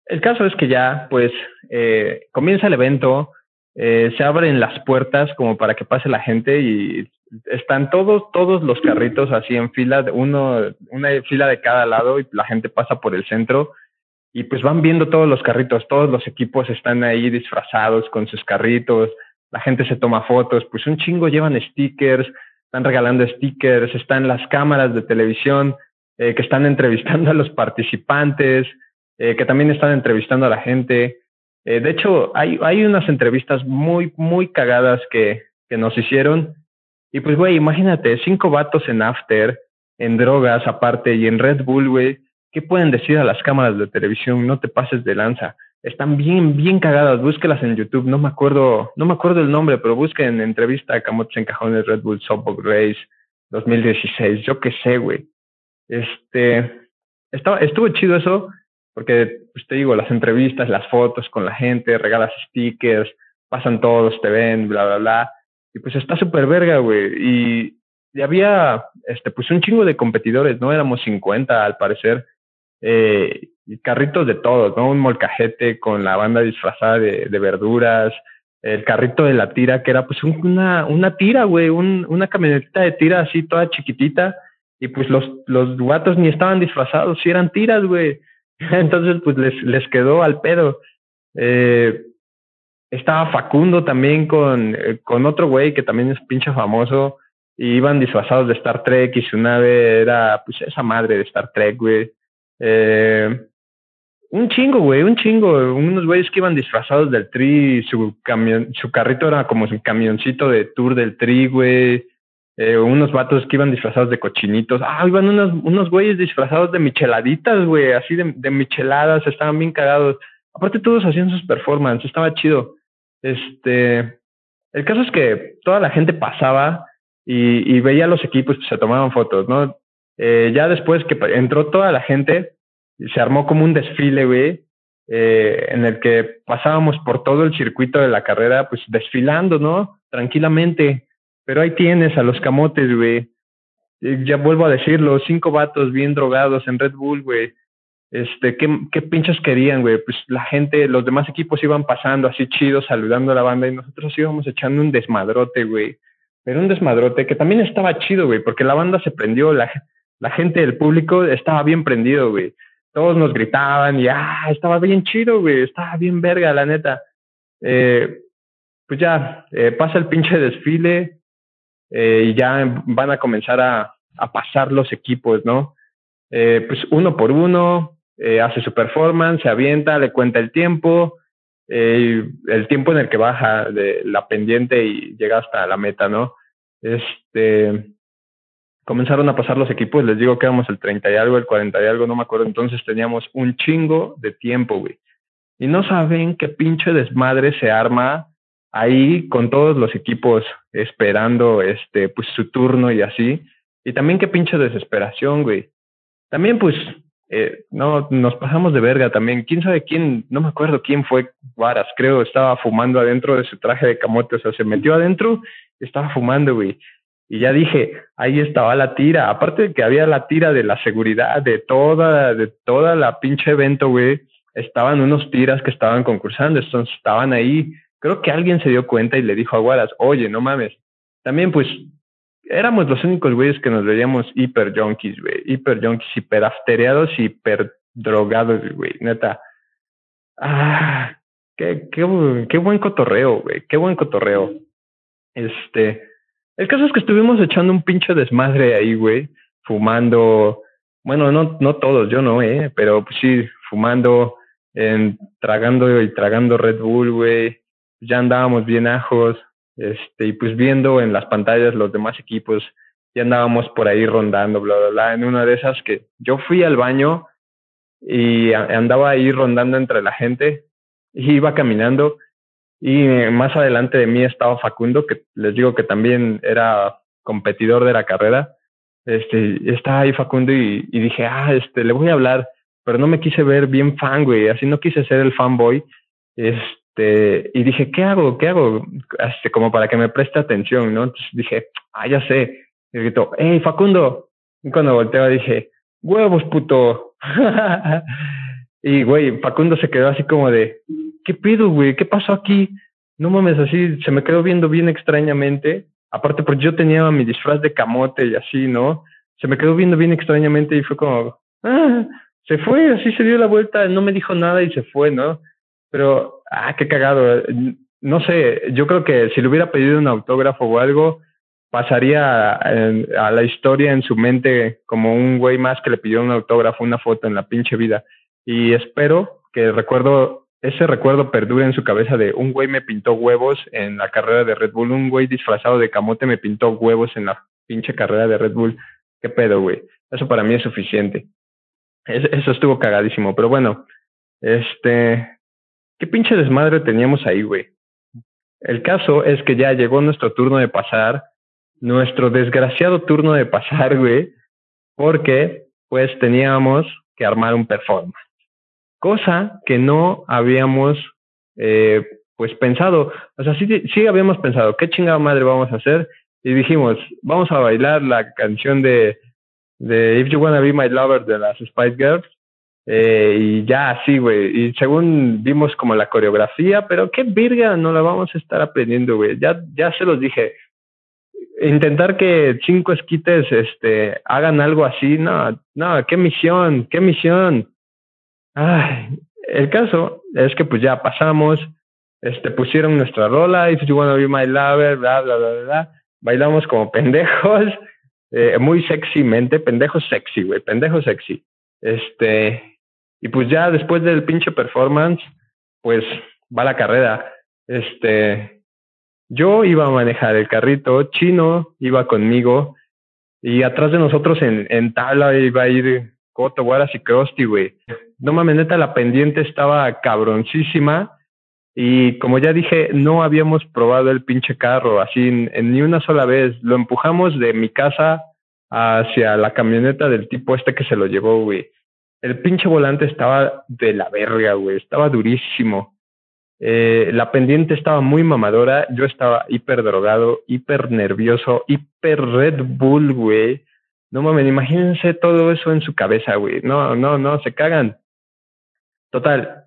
El caso es que ya, pues, eh, comienza el evento, eh, se abren las puertas como para que pase la gente y están todos, todos los carritos así en fila, uno, una fila de cada lado y la gente pasa por el centro y pues van viendo todos los carritos, todos los equipos están ahí disfrazados con sus carritos, la gente se toma fotos, pues un chingo llevan stickers, están regalando stickers, están las cámaras de televisión eh, que están entrevistando a los participantes, eh, que también están entrevistando a la gente. Eh, de hecho, hay, hay unas entrevistas muy, muy cagadas que, que nos hicieron. Y pues, güey, imagínate, cinco vatos en after, en drogas aparte y en Red Bull, güey ¿Qué pueden decir a las cámaras de televisión? No te pases de lanza. Están bien, bien cagadas. Búsquelas en YouTube. No me acuerdo, no me acuerdo el nombre, pero busquen entrevista a Camotes en Cajones Red Bull Softball Race 2016. Yo qué sé, güey. Este, estaba, estuvo chido eso, porque, pues te digo, las entrevistas, las fotos con la gente, regalas stickers, pasan todos, te ven, bla, bla, bla. Y pues está súper verga, güey. Y, y había, este, pues un chingo de competidores, ¿no? Éramos 50 al parecer eh, carritos de todos, ¿no? Un molcajete con la banda disfrazada de, de, verduras, el carrito de la tira, que era pues una, una tira, güey, un, una camionetita de tira así toda chiquitita, y pues los, los guatos ni estaban disfrazados, si eran tiras, güey. Entonces, pues les, les quedó al pedo. Eh, estaba Facundo también con, eh, con otro güey que también es pinche famoso, y iban disfrazados de Star Trek, y su nave era pues esa madre de Star Trek, güey. Eh, un chingo, güey, un chingo. Unos güeyes que iban disfrazados del tri, su camión, su carrito era como su camioncito de tour del tri, güey. Eh, unos vatos que iban disfrazados de cochinitos. Ah, iban unos, unos güeyes disfrazados de micheladitas, güey, así de, de micheladas, estaban bien cagados. Aparte todos hacían sus performances, estaba chido. Este, el caso es que toda la gente pasaba y, y veía los equipos, pues se tomaban fotos, ¿no? Eh, ya después que entró toda la gente, se armó como un desfile, güey, eh, en el que pasábamos por todo el circuito de la carrera, pues desfilando, ¿no? Tranquilamente. Pero ahí tienes a los camotes, güey. Ya vuelvo a decirlo, cinco vatos bien drogados en Red Bull, güey. Este, ¿qué, qué pinches querían, güey? Pues la gente, los demás equipos iban pasando así chidos, saludando a la banda y nosotros íbamos echando un desmadrote, güey. Pero un desmadrote que también estaba chido, güey, porque la banda se prendió, la, la gente del público estaba bien prendido, güey. Todos nos gritaban y, ah, estaba bien chido, güey, estaba bien verga, la neta. Eh, pues ya, eh, pasa el pinche desfile eh, ya van a comenzar a, a pasar los equipos, ¿no? Eh, pues uno por uno, eh, hace su performance, se avienta, le cuenta el tiempo, eh, el tiempo en el que baja de la pendiente y llega hasta la meta, ¿no? Este, comenzaron a pasar los equipos, les digo que éramos el 30 y algo, el 40 y algo, no me acuerdo, entonces teníamos un chingo de tiempo, güey. Y no saben qué pinche desmadre se arma ahí con todos los equipos esperando este pues su turno y así. Y también qué pinche desesperación, güey. También pues eh, no nos pasamos de verga también. ¿Quién sabe quién? No me acuerdo quién fue Varas, creo, estaba fumando adentro de su traje de camote, o sea, se metió adentro, estaba fumando, güey. Y ya dije, ahí estaba la tira. Aparte de que había la tira de la seguridad, de toda, de toda la pinche evento, güey, estaban unos tiras que estaban concursando, estaban ahí creo que alguien se dio cuenta y le dijo a Wallace, oye, no mames. También, pues, éramos los únicos güeyes que nos veíamos hiper junkies, güey. Hiper junkies, hiper aftereados, hiper drogados, güey. Neta. Ah, qué, qué, qué buen cotorreo, güey. Qué buen cotorreo. Este. El caso es que estuvimos echando un pinche desmadre ahí, güey. Fumando. Bueno, no, no todos, yo no, eh. Pero pues sí, fumando, tragando y tragando Red Bull, güey ya andábamos bien ajos, este, y pues viendo en las pantallas los demás equipos, ya andábamos por ahí rondando, bla, bla, bla. En una de esas que yo fui al baño y andaba ahí rondando entre la gente y iba caminando y más adelante de mí estaba Facundo, que les digo que también era competidor de la carrera. Este, estaba ahí Facundo y, y dije, ah, este, le voy a hablar, pero no me quise ver bien fan, güey, así no quise ser el fanboy. Este, este, y dije, ¿qué hago? ¿Qué hago? Este, como para que me preste atención, ¿no? Entonces dije, ah, ya sé. Y grito, hey, Facundo. Y cuando volteaba dije, huevos, puto. y, güey, Facundo se quedó así como de, ¿qué pido, güey? ¿Qué pasó aquí? No mames, así se me quedó viendo bien extrañamente. Aparte, porque yo tenía mi disfraz de camote y así, ¿no? Se me quedó viendo bien extrañamente y fue como, ah, se fue, así se dio la vuelta, no me dijo nada y se fue, ¿no? Pero, ah, qué cagado. No sé, yo creo que si le hubiera pedido un autógrafo o algo, pasaría a la historia en su mente como un güey más que le pidió un autógrafo, una foto en la pinche vida. Y espero que recuerdo, ese recuerdo perdure en su cabeza de un güey me pintó huevos en la carrera de Red Bull, un güey disfrazado de camote me pintó huevos en la pinche carrera de Red Bull. ¿Qué pedo, güey? Eso para mí es suficiente. eso estuvo cagadísimo, pero bueno, este, ¿Qué pinche desmadre teníamos ahí, güey? El caso es que ya llegó nuestro turno de pasar, nuestro desgraciado turno de pasar, güey, porque pues teníamos que armar un performance. Cosa que no habíamos eh, pues pensado, o sea, sí, sí habíamos pensado, ¿qué chingada madre vamos a hacer? Y dijimos, vamos a bailar la canción de, de If You Wanna Be My Lover de las Spice Girls eh, y ya así, güey. Y según vimos como la coreografía, pero qué virga no la vamos a estar aprendiendo, güey. Ya, ya se los dije. Intentar que cinco esquites este, hagan algo así, no, no, qué misión, qué misión. Ay, el caso es que pues ya pasamos, este, pusieron nuestra rola, If You Wanna Be My Lover, bla, bla, bla, bla. Bailamos como pendejos, eh, muy sexymente, pendejos sexy, güey, pendejos sexy. Este, y pues ya después del pinche performance, pues va la carrera. Este, yo iba a manejar el carrito, Chino iba conmigo y atrás de nosotros en, en tabla iba a ir Coto, Guaras y Krusty, güey. No mames, neta, la pendiente estaba cabroncísima y como ya dije, no habíamos probado el pinche carro así ni una sola vez. Lo empujamos de mi casa hacia la camioneta del tipo este que se lo llevó, güey. El pinche volante estaba de la verga, güey. Estaba durísimo. Eh, la pendiente estaba muy mamadora. Yo estaba hiper drogado, hiper nervioso, hiper Red Bull, güey. No mames, imagínense todo eso en su cabeza, güey. No, no, no, se cagan. Total,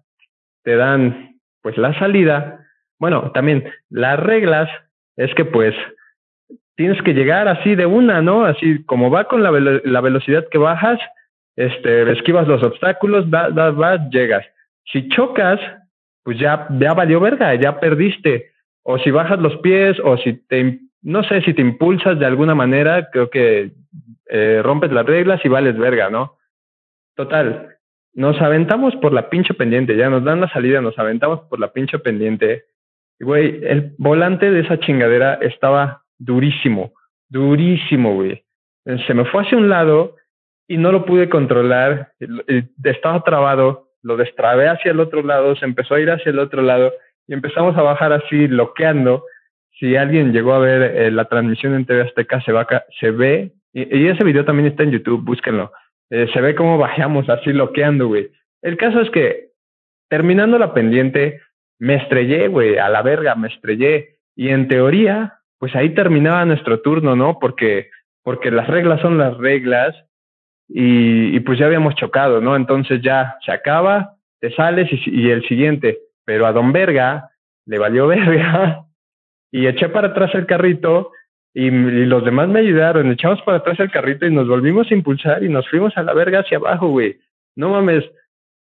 te dan pues la salida. Bueno, también las reglas es que pues tienes que llegar así de una, ¿no? Así como va con la, la velocidad que bajas, este, esquivas los obstáculos, vas, vas, llegas. Si chocas, pues ya, ya valió verga, ya perdiste. O si bajas los pies, o si te, no sé, si te impulsas de alguna manera, creo que eh, rompes las reglas y vales verga, ¿no? Total. nos aventamos por la pinche pendiente, ya nos dan la salida, nos aventamos por la pinche pendiente. Y, güey, el volante de esa chingadera estaba durísimo, durísimo, güey. Se me fue hacia un lado y no lo pude controlar, estaba trabado, lo destrabé hacia el otro lado, se empezó a ir hacia el otro lado y empezamos a bajar así, bloqueando. Si alguien llegó a ver eh, la transmisión en TV Azteca, se, va, se ve, y, ese video también está en YouTube, búsquenlo. Eh, se ve cómo bajamos así, bloqueando, güey. El caso es que, terminando la pendiente, me estrellé, güey, a la verga, me estrellé. Y en teoría, pues ahí terminaba nuestro turno, ¿no? Porque, porque las reglas son las reglas y, y pues ya habíamos chocado, ¿no? Entonces ya se acaba, te sales y, y el siguiente. Pero a Don Verga le valió verga y eché para atrás el carrito y, los demás me ayudaron, echamos para atrás el carrito y nos volvimos a impulsar y nos fuimos a la verga hacia abajo, güey. No mames,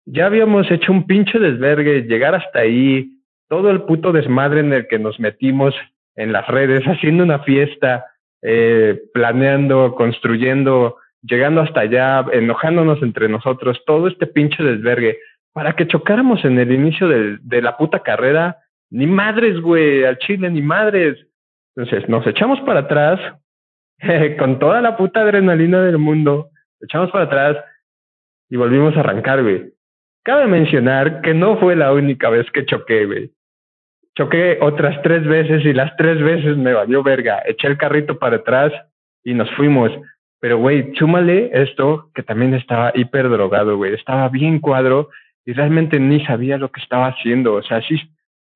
ya habíamos hecho un pinche desvergue, llegar hasta ahí, todo el puto desmadre en el que nos metimos en las redes, haciendo una fiesta, eh, planeando, construyendo, llegando hasta allá, enojándonos entre nosotros, todo este pinche desvergue, para que chocáramos en el inicio de, de la puta carrera, ni madres, güey, al chile, ni madres. Entonces nos echamos para atrás, con toda la puta adrenalina del mundo, echamos para atrás y volvimos a arrancar, güey. Cabe mencionar que no fue la única vez que choqué, güey. Choqué otras tres veces y las tres veces me valió verga. Eché el carrito para atrás y nos fuimos. Pero, güey, chúmale esto que también estaba hiper drogado, güey. Estaba bien cuadro y realmente ni sabía lo que estaba haciendo. O sea, sí,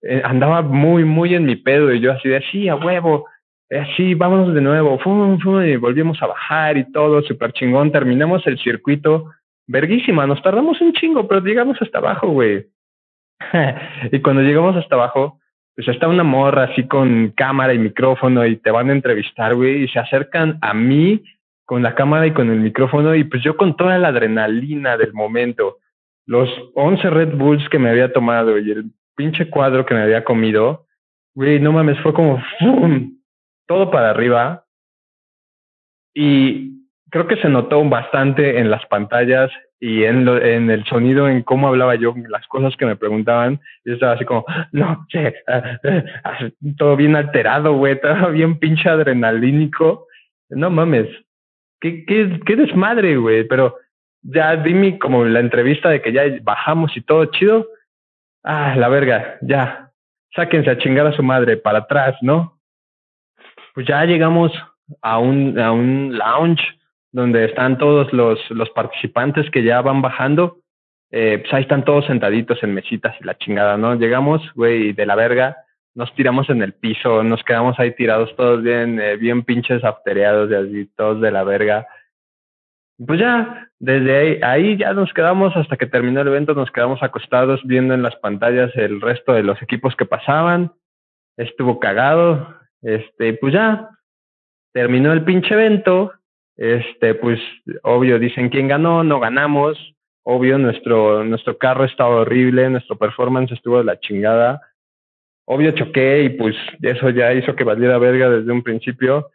eh, andaba muy, muy en mi pedo y yo así de, sí, a huevo, así, vámonos de nuevo, fum, fum, y volvimos a bajar y todo, súper chingón, terminamos el circuito, verguísima, nos tardamos un chingo, pero llegamos hasta abajo, güey. y cuando llegamos hasta abajo, pues está una morra así con cámara y micrófono y te van a entrevistar, güey, y se acercan a mí con la cámara y con el micrófono y pues yo con toda la adrenalina del momento, los 11 Red Bulls que me había tomado y el pinche cuadro que me había comido, güey, no mames, fue como ¡fum! todo para arriba. Y creo que se notó bastante en las pantallas y en, lo, en el sonido, en cómo hablaba yo, las cosas que me preguntaban. Yo estaba así como, no, che, ah, ah, todo bien alterado, güey, todo bien pinche adrenalínico. No mames, qué, qué, qué desmadre, güey, pero ya di como la entrevista de que ya bajamos y todo chido ah, la verga, ya, sáquense a chingar a su madre para atrás, ¿no? Pues ya llegamos a un, a un lounge donde están todos los, los participantes que ya van bajando. Eh, pues ahí están todos sentaditos en mesitas y la chingada, ¿no? Llegamos, güey, de la verga, nos tiramos en el piso, nos quedamos ahí tirados todos bien, eh, bien pinches aftereados y así, todos de la verga pues ya, desde ahí, ahí ya nos quedamos hasta que terminó el evento, nos quedamos acostados viendo en las pantallas el resto de los equipos que pasaban. Estuvo cagado. Este, pues ya, terminó el pinche evento. Este, pues obvio, dicen quién ganó, no ganamos. Obvio, nuestro, nuestro carro estaba horrible, nuestro performance estuvo de la chingada. Obvio choqué y pues eso ya hizo que valiera verga desde un principio.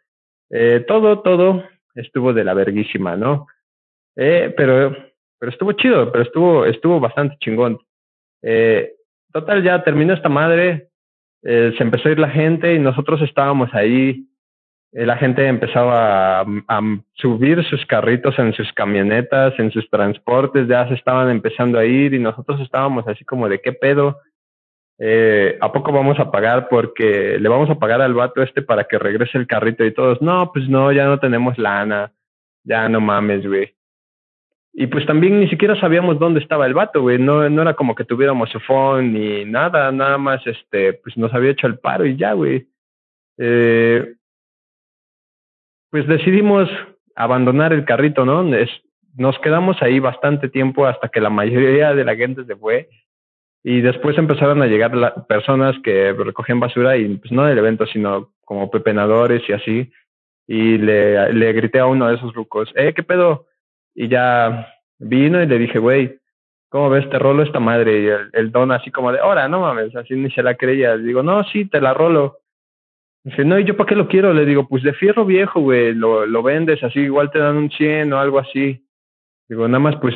Eh, todo, todo estuvo de la verguísima, ¿no? Eh, pero, pero estuvo chido, pero estuvo, estuvo bastante chingón. Eh, total, ya terminó esta madre, eh, se empezó a ir la gente y nosotros estábamos ahí. Eh, la gente empezaba a, a, subir sus carritos en sus camionetas, en sus transportes, ya se estaban empezando a ir y nosotros estábamos así como de qué pedo. Eh, ¿A poco vamos a pagar porque le vamos a pagar al vato este para que regrese el carrito y todos? No, pues no, ya no tenemos lana, ya no mames, güey. Y pues también ni siquiera sabíamos dónde estaba el vato, güey. No, no era como que tuviéramos su phone ni nada, nada más, este, pues nos había hecho el paro y ya, güey. Eh, pues decidimos abandonar el carrito, ¿no? nos quedamos ahí bastante tiempo hasta que la mayoría de la gente se fue. Y después empezaron a llegar la, personas que recogían basura y pues no del evento, sino como pepenadores y así. Y le, le grité a uno de esos rucos, eh, ¿qué pedo? Y ya vino y le dije, güey, ¿cómo ves? Te rolo esta madre. Y el, don así como de, ahora, no mames, así ni se la creía. Digo, no, sí, te la rolo. Dice, no, ¿y yo para qué lo quiero? Le digo, pues de fierro viejo, güey, lo, lo vendes así, igual te dan un 100 o algo así. Digo, nada más pues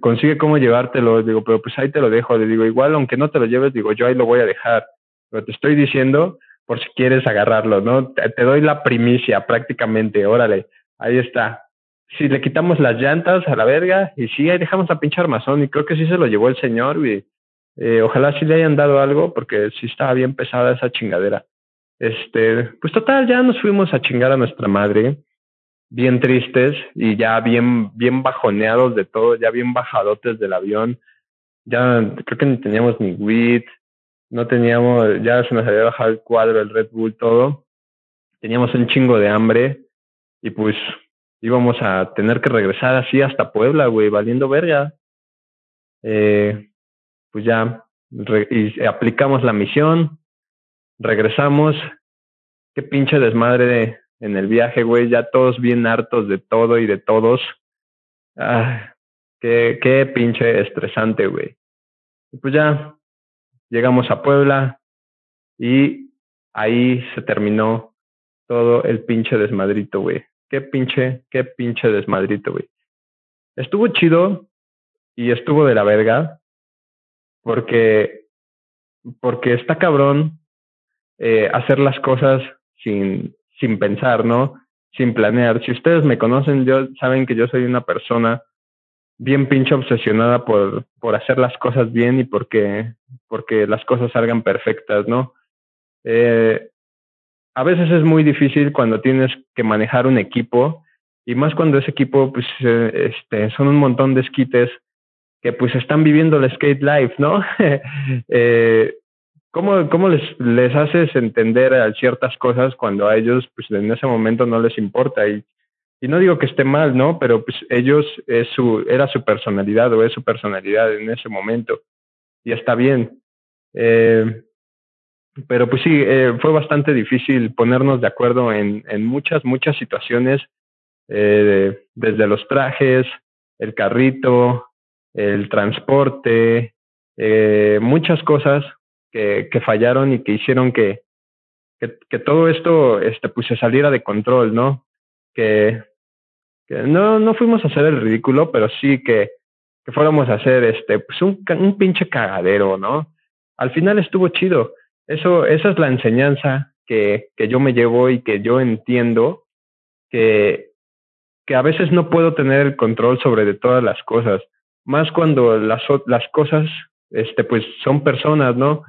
consigue cómo llevártelo, digo, pero pues ahí te lo dejo, le digo, igual aunque no te lo lleves, digo, yo ahí lo voy a dejar, pero te estoy diciendo por si quieres agarrarlo, ¿no? Te, doy la primicia prácticamente, órale, ahí está. Si le quitamos las llantas a la verga y sí, ahí dejamos a pinche armazón y creo que sí se lo llevó el señor y eh, ojalá sí le hayan dado algo porque sí estaba bien pesada esa chingadera. Este, pues total, ya nos fuimos a chingar a nuestra madre bien tristes y ya bien, bien bajoneados de todo, ya bien bajadotes del avión. Ya creo que ni teníamos ni WIT, no teníamos, ya se nos había bajado el cuadro, el Red Bull, todo. Teníamos un chingo de hambre y pues íbamos a tener que regresar así hasta Puebla, güey, valiendo verga. Eh, pues ya y aplicamos la misión, regresamos. Qué pinche desmadre de, en el viaje, güey, ya todos bien hartos de todo y de todos. Ah, qué, qué pinche estresante, güey. Y pues ya llegamos a Puebla y ahí se terminó todo el pinche desmadrito, güey. Qué pinche, qué pinche desmadrito, güey. Estuvo chido y estuvo de la verga porque, porque está cabrón eh, hacer las cosas sin, sin pensar, ¿no? Sin planear. Si ustedes me conocen, yo saben que yo soy una persona bien pinche obsesionada por, por hacer las cosas bien y porque, porque las cosas salgan perfectas, ¿no? Eh, a veces es muy difícil cuando tienes que manejar un equipo y más cuando ese equipo pues eh, este, son un montón de esquites que pues están viviendo el skate life, ¿no? eh, ¿Cómo, cómo les, les haces entender a ciertas cosas cuando a ellos, pues en ese momento no les importa? Y, y no digo que esté mal, ¿no? Pero pues ellos, es su, era su personalidad o es su personalidad en ese momento. Y está bien. Eh, pero pues sí, eh, fue bastante difícil ponernos de acuerdo en, en muchas, muchas situaciones, eh, desde los trajes, el carrito, el transporte, eh, muchas cosas que, fallaron y que hicieron que, que, que, todo esto este, pues se saliera de control, ¿no? Que, que no, no fuimos a hacer el ridículo, pero sí que, que fuéramos a hacer este, pues un, un pinche cagadero, ¿no? Al final estuvo chido. Eso, esa es la enseñanza que, que yo me llevo y que yo entiendo que, que a veces no puedo tener el control sobre de todas las cosas, más cuando las, las cosas este, pues son personas, ¿no?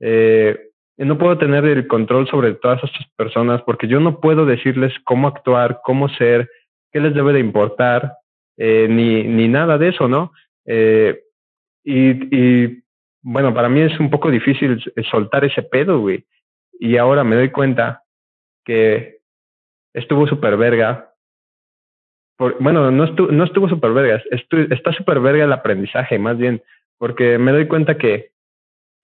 Eh, no puedo tener el control sobre todas estas personas porque yo no puedo decirles cómo actuar, cómo ser, qué les debe de importar, eh, ni, ni nada de eso, ¿no? Eh, y, y bueno, para mí es un poco difícil soltar ese pedo, güey. Y ahora me doy cuenta que estuvo súper verga. Bueno, no estuvo, no estuvo súper verga, estu, está súper verga el aprendizaje, más bien, porque me doy cuenta que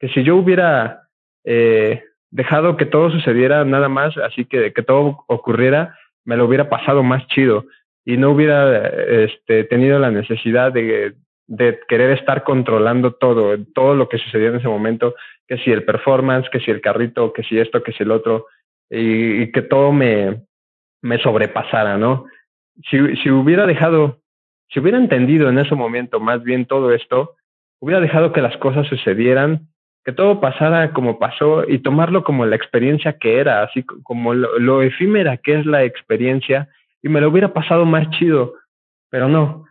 que si yo hubiera eh, dejado que todo sucediera nada más, así que que todo ocurriera, me lo hubiera pasado más chido y no hubiera este, tenido la necesidad de, de querer estar controlando todo, todo lo que sucedía en ese momento, que si el performance, que si el carrito, que si esto, que si el otro, y, y que todo me, me sobrepasara, ¿no? Si, si hubiera dejado, si hubiera entendido en ese momento más bien todo esto, hubiera dejado que las cosas sucedieran que todo pasara como pasó y tomarlo como la experiencia que era, así como lo, efímera que es la experiencia, y me lo hubiera pasado más chido, pero no,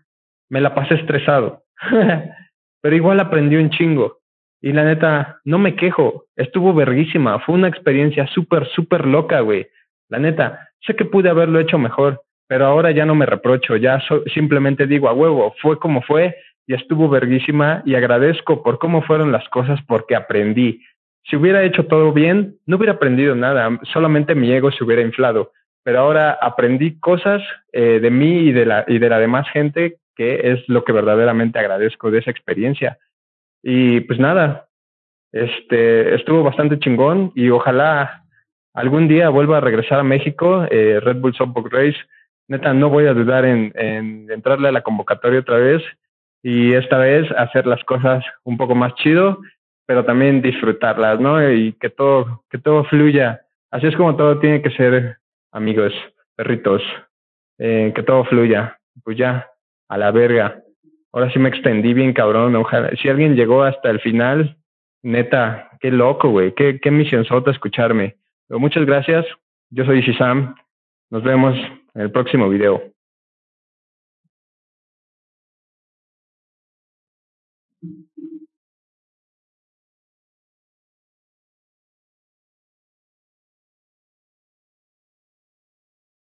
me la pasé estresado. pero igual aprendí un chingo. Y la neta, no me quejo, estuvo verguísima, fue una experiencia súper, súper loca, güey. La neta, sé que pude haberlo hecho mejor, pero ahora ya no me reprocho, ya so simplemente digo a huevo, fue como fue, y estuvo verguísima y agradezco por cómo fueron las cosas porque aprendí. Si hubiera hecho todo bien, no hubiera aprendido nada, solamente mi ego se hubiera inflado. Pero ahora aprendí cosas eh, de mí y de, la, y de la demás gente que es lo que verdaderamente agradezco de esa experiencia. Y pues nada, este, estuvo bastante chingón y ojalá algún día vuelva a regresar a México, eh, Red Bull Softbox Race. Neta, no voy a dudar en, en entrarle a la convocatoria otra vez y esta vez hacer las cosas un poco más chido, pero también disfrutarlas, ¿no? Y que todo, que todo fluya. Así es como todo tiene que ser, amigos, perritos, eh, que todo fluya. Pues ya, a la verga. Ahora sí me extendí bien cabrón. Ojalá, si alguien llegó hasta el final, neta, qué loco, güey. Qué, qué misión sota escucharme. Pero muchas gracias. Yo soy Shizam. Nos vemos en el próximo video.